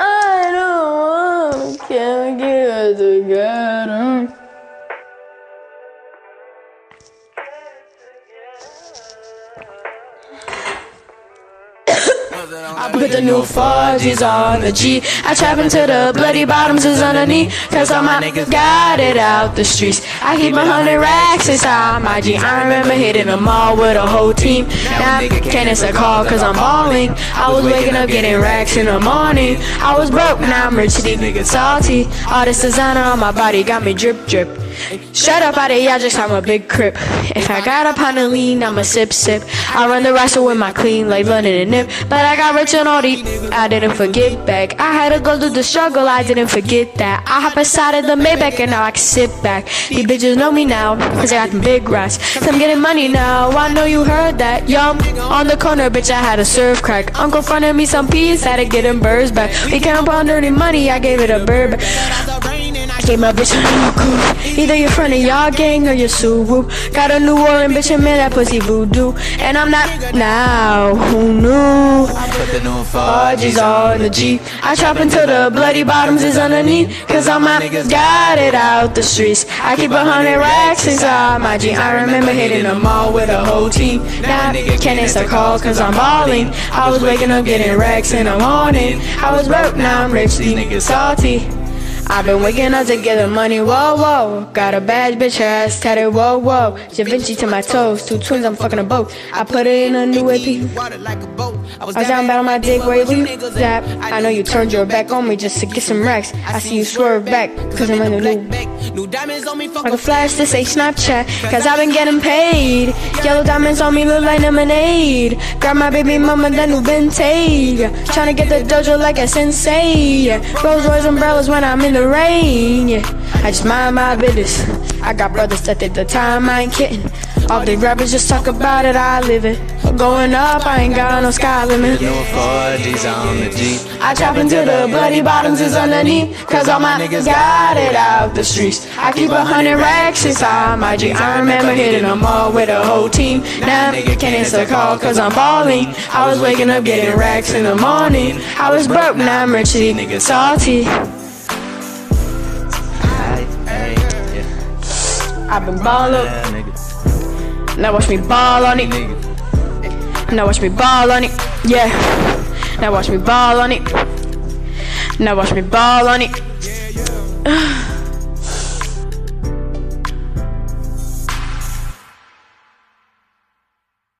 I don't can't get together. I put the new 4Gs on the G. I trap into the bloody bottoms is underneath. Cause all my niggas got it out the streets. I keep a hundred racks inside my G. I remember hitting the mall with a whole team. Now I can't answer call cause I'm balling. I was waking up getting racks in the morning. I was broke, now I'm rich, these niggas salty. All this designer on my body got me drip drip. Shut up out of just I'm a big crip. If I got up on the lean, I'm a sip sip. I run the wrestle with my clean like London and nip. But I got rich and all the I didn't forget back. I had to go through the struggle, I didn't forget that. I hop inside of the Maybach and now I can sit back. These bitches know me now, cause I got them big racks. So I'm getting money now, I know you heard that. Yum, on the corner, bitch, I had a serve crack. Uncle fronted me some peas, had to get them birds back. We can't dirty money, I gave it a bird back. Gave my bitch a new coupe. Either you're front of y'all gang or you're Subaru. Got a new Orleans bitch and man that pussy voodoo. And I'm not now. Who knew? Put the new 4G's on the G. I chop until the bloody bottoms is underneath. Cause all my niggas got it out the streets. I keep a hundred racks inside my G. I remember hitting the mall with a whole team. Now can't answer calls cause I'm balling. I was waking up getting racks in the morning. I was broke, now I'm rich. These niggas salty. I've been waking up to get the money, whoa, whoa. Got a bad bitch, her ass tatted, whoa, whoa. Da Vinci to my toes, two twins, I'm fucking a boat. I put it in a new AP. I was down bad on my dick, where you zap. I know you turned your back on me just to get some racks. I see you swerve back, cause I'm in the new. Like a flash, this ain't Snapchat, cause I've been getting paid. Yellow diamonds on me look like lemonade. Grab my baby mama, that new Bentayga. Tryna get the dojo like a sensei. Rolls Royce umbrellas when I'm in the rain. Yeah. I just mind my business. I got brothers that take the time, I ain't kidding. All the rappers just talk about it, I live it. Going up, I ain't got no sky limit. New 4G's on the G. I chop into the bloody bottoms is underneath. Cause all my niggas got it out the streets. I keep a hundred racks inside my G. I remember hitting them all with a whole team. Now nigga can't answer call cause I'm balling. I was waking up getting racks in the morning. I was broke, now I'm rich, these niggas salty. I've been ball up. Now watch me ball on it. Now watch me ball on it. Yeah. Now watch me ball on it. Now watch me ball on it.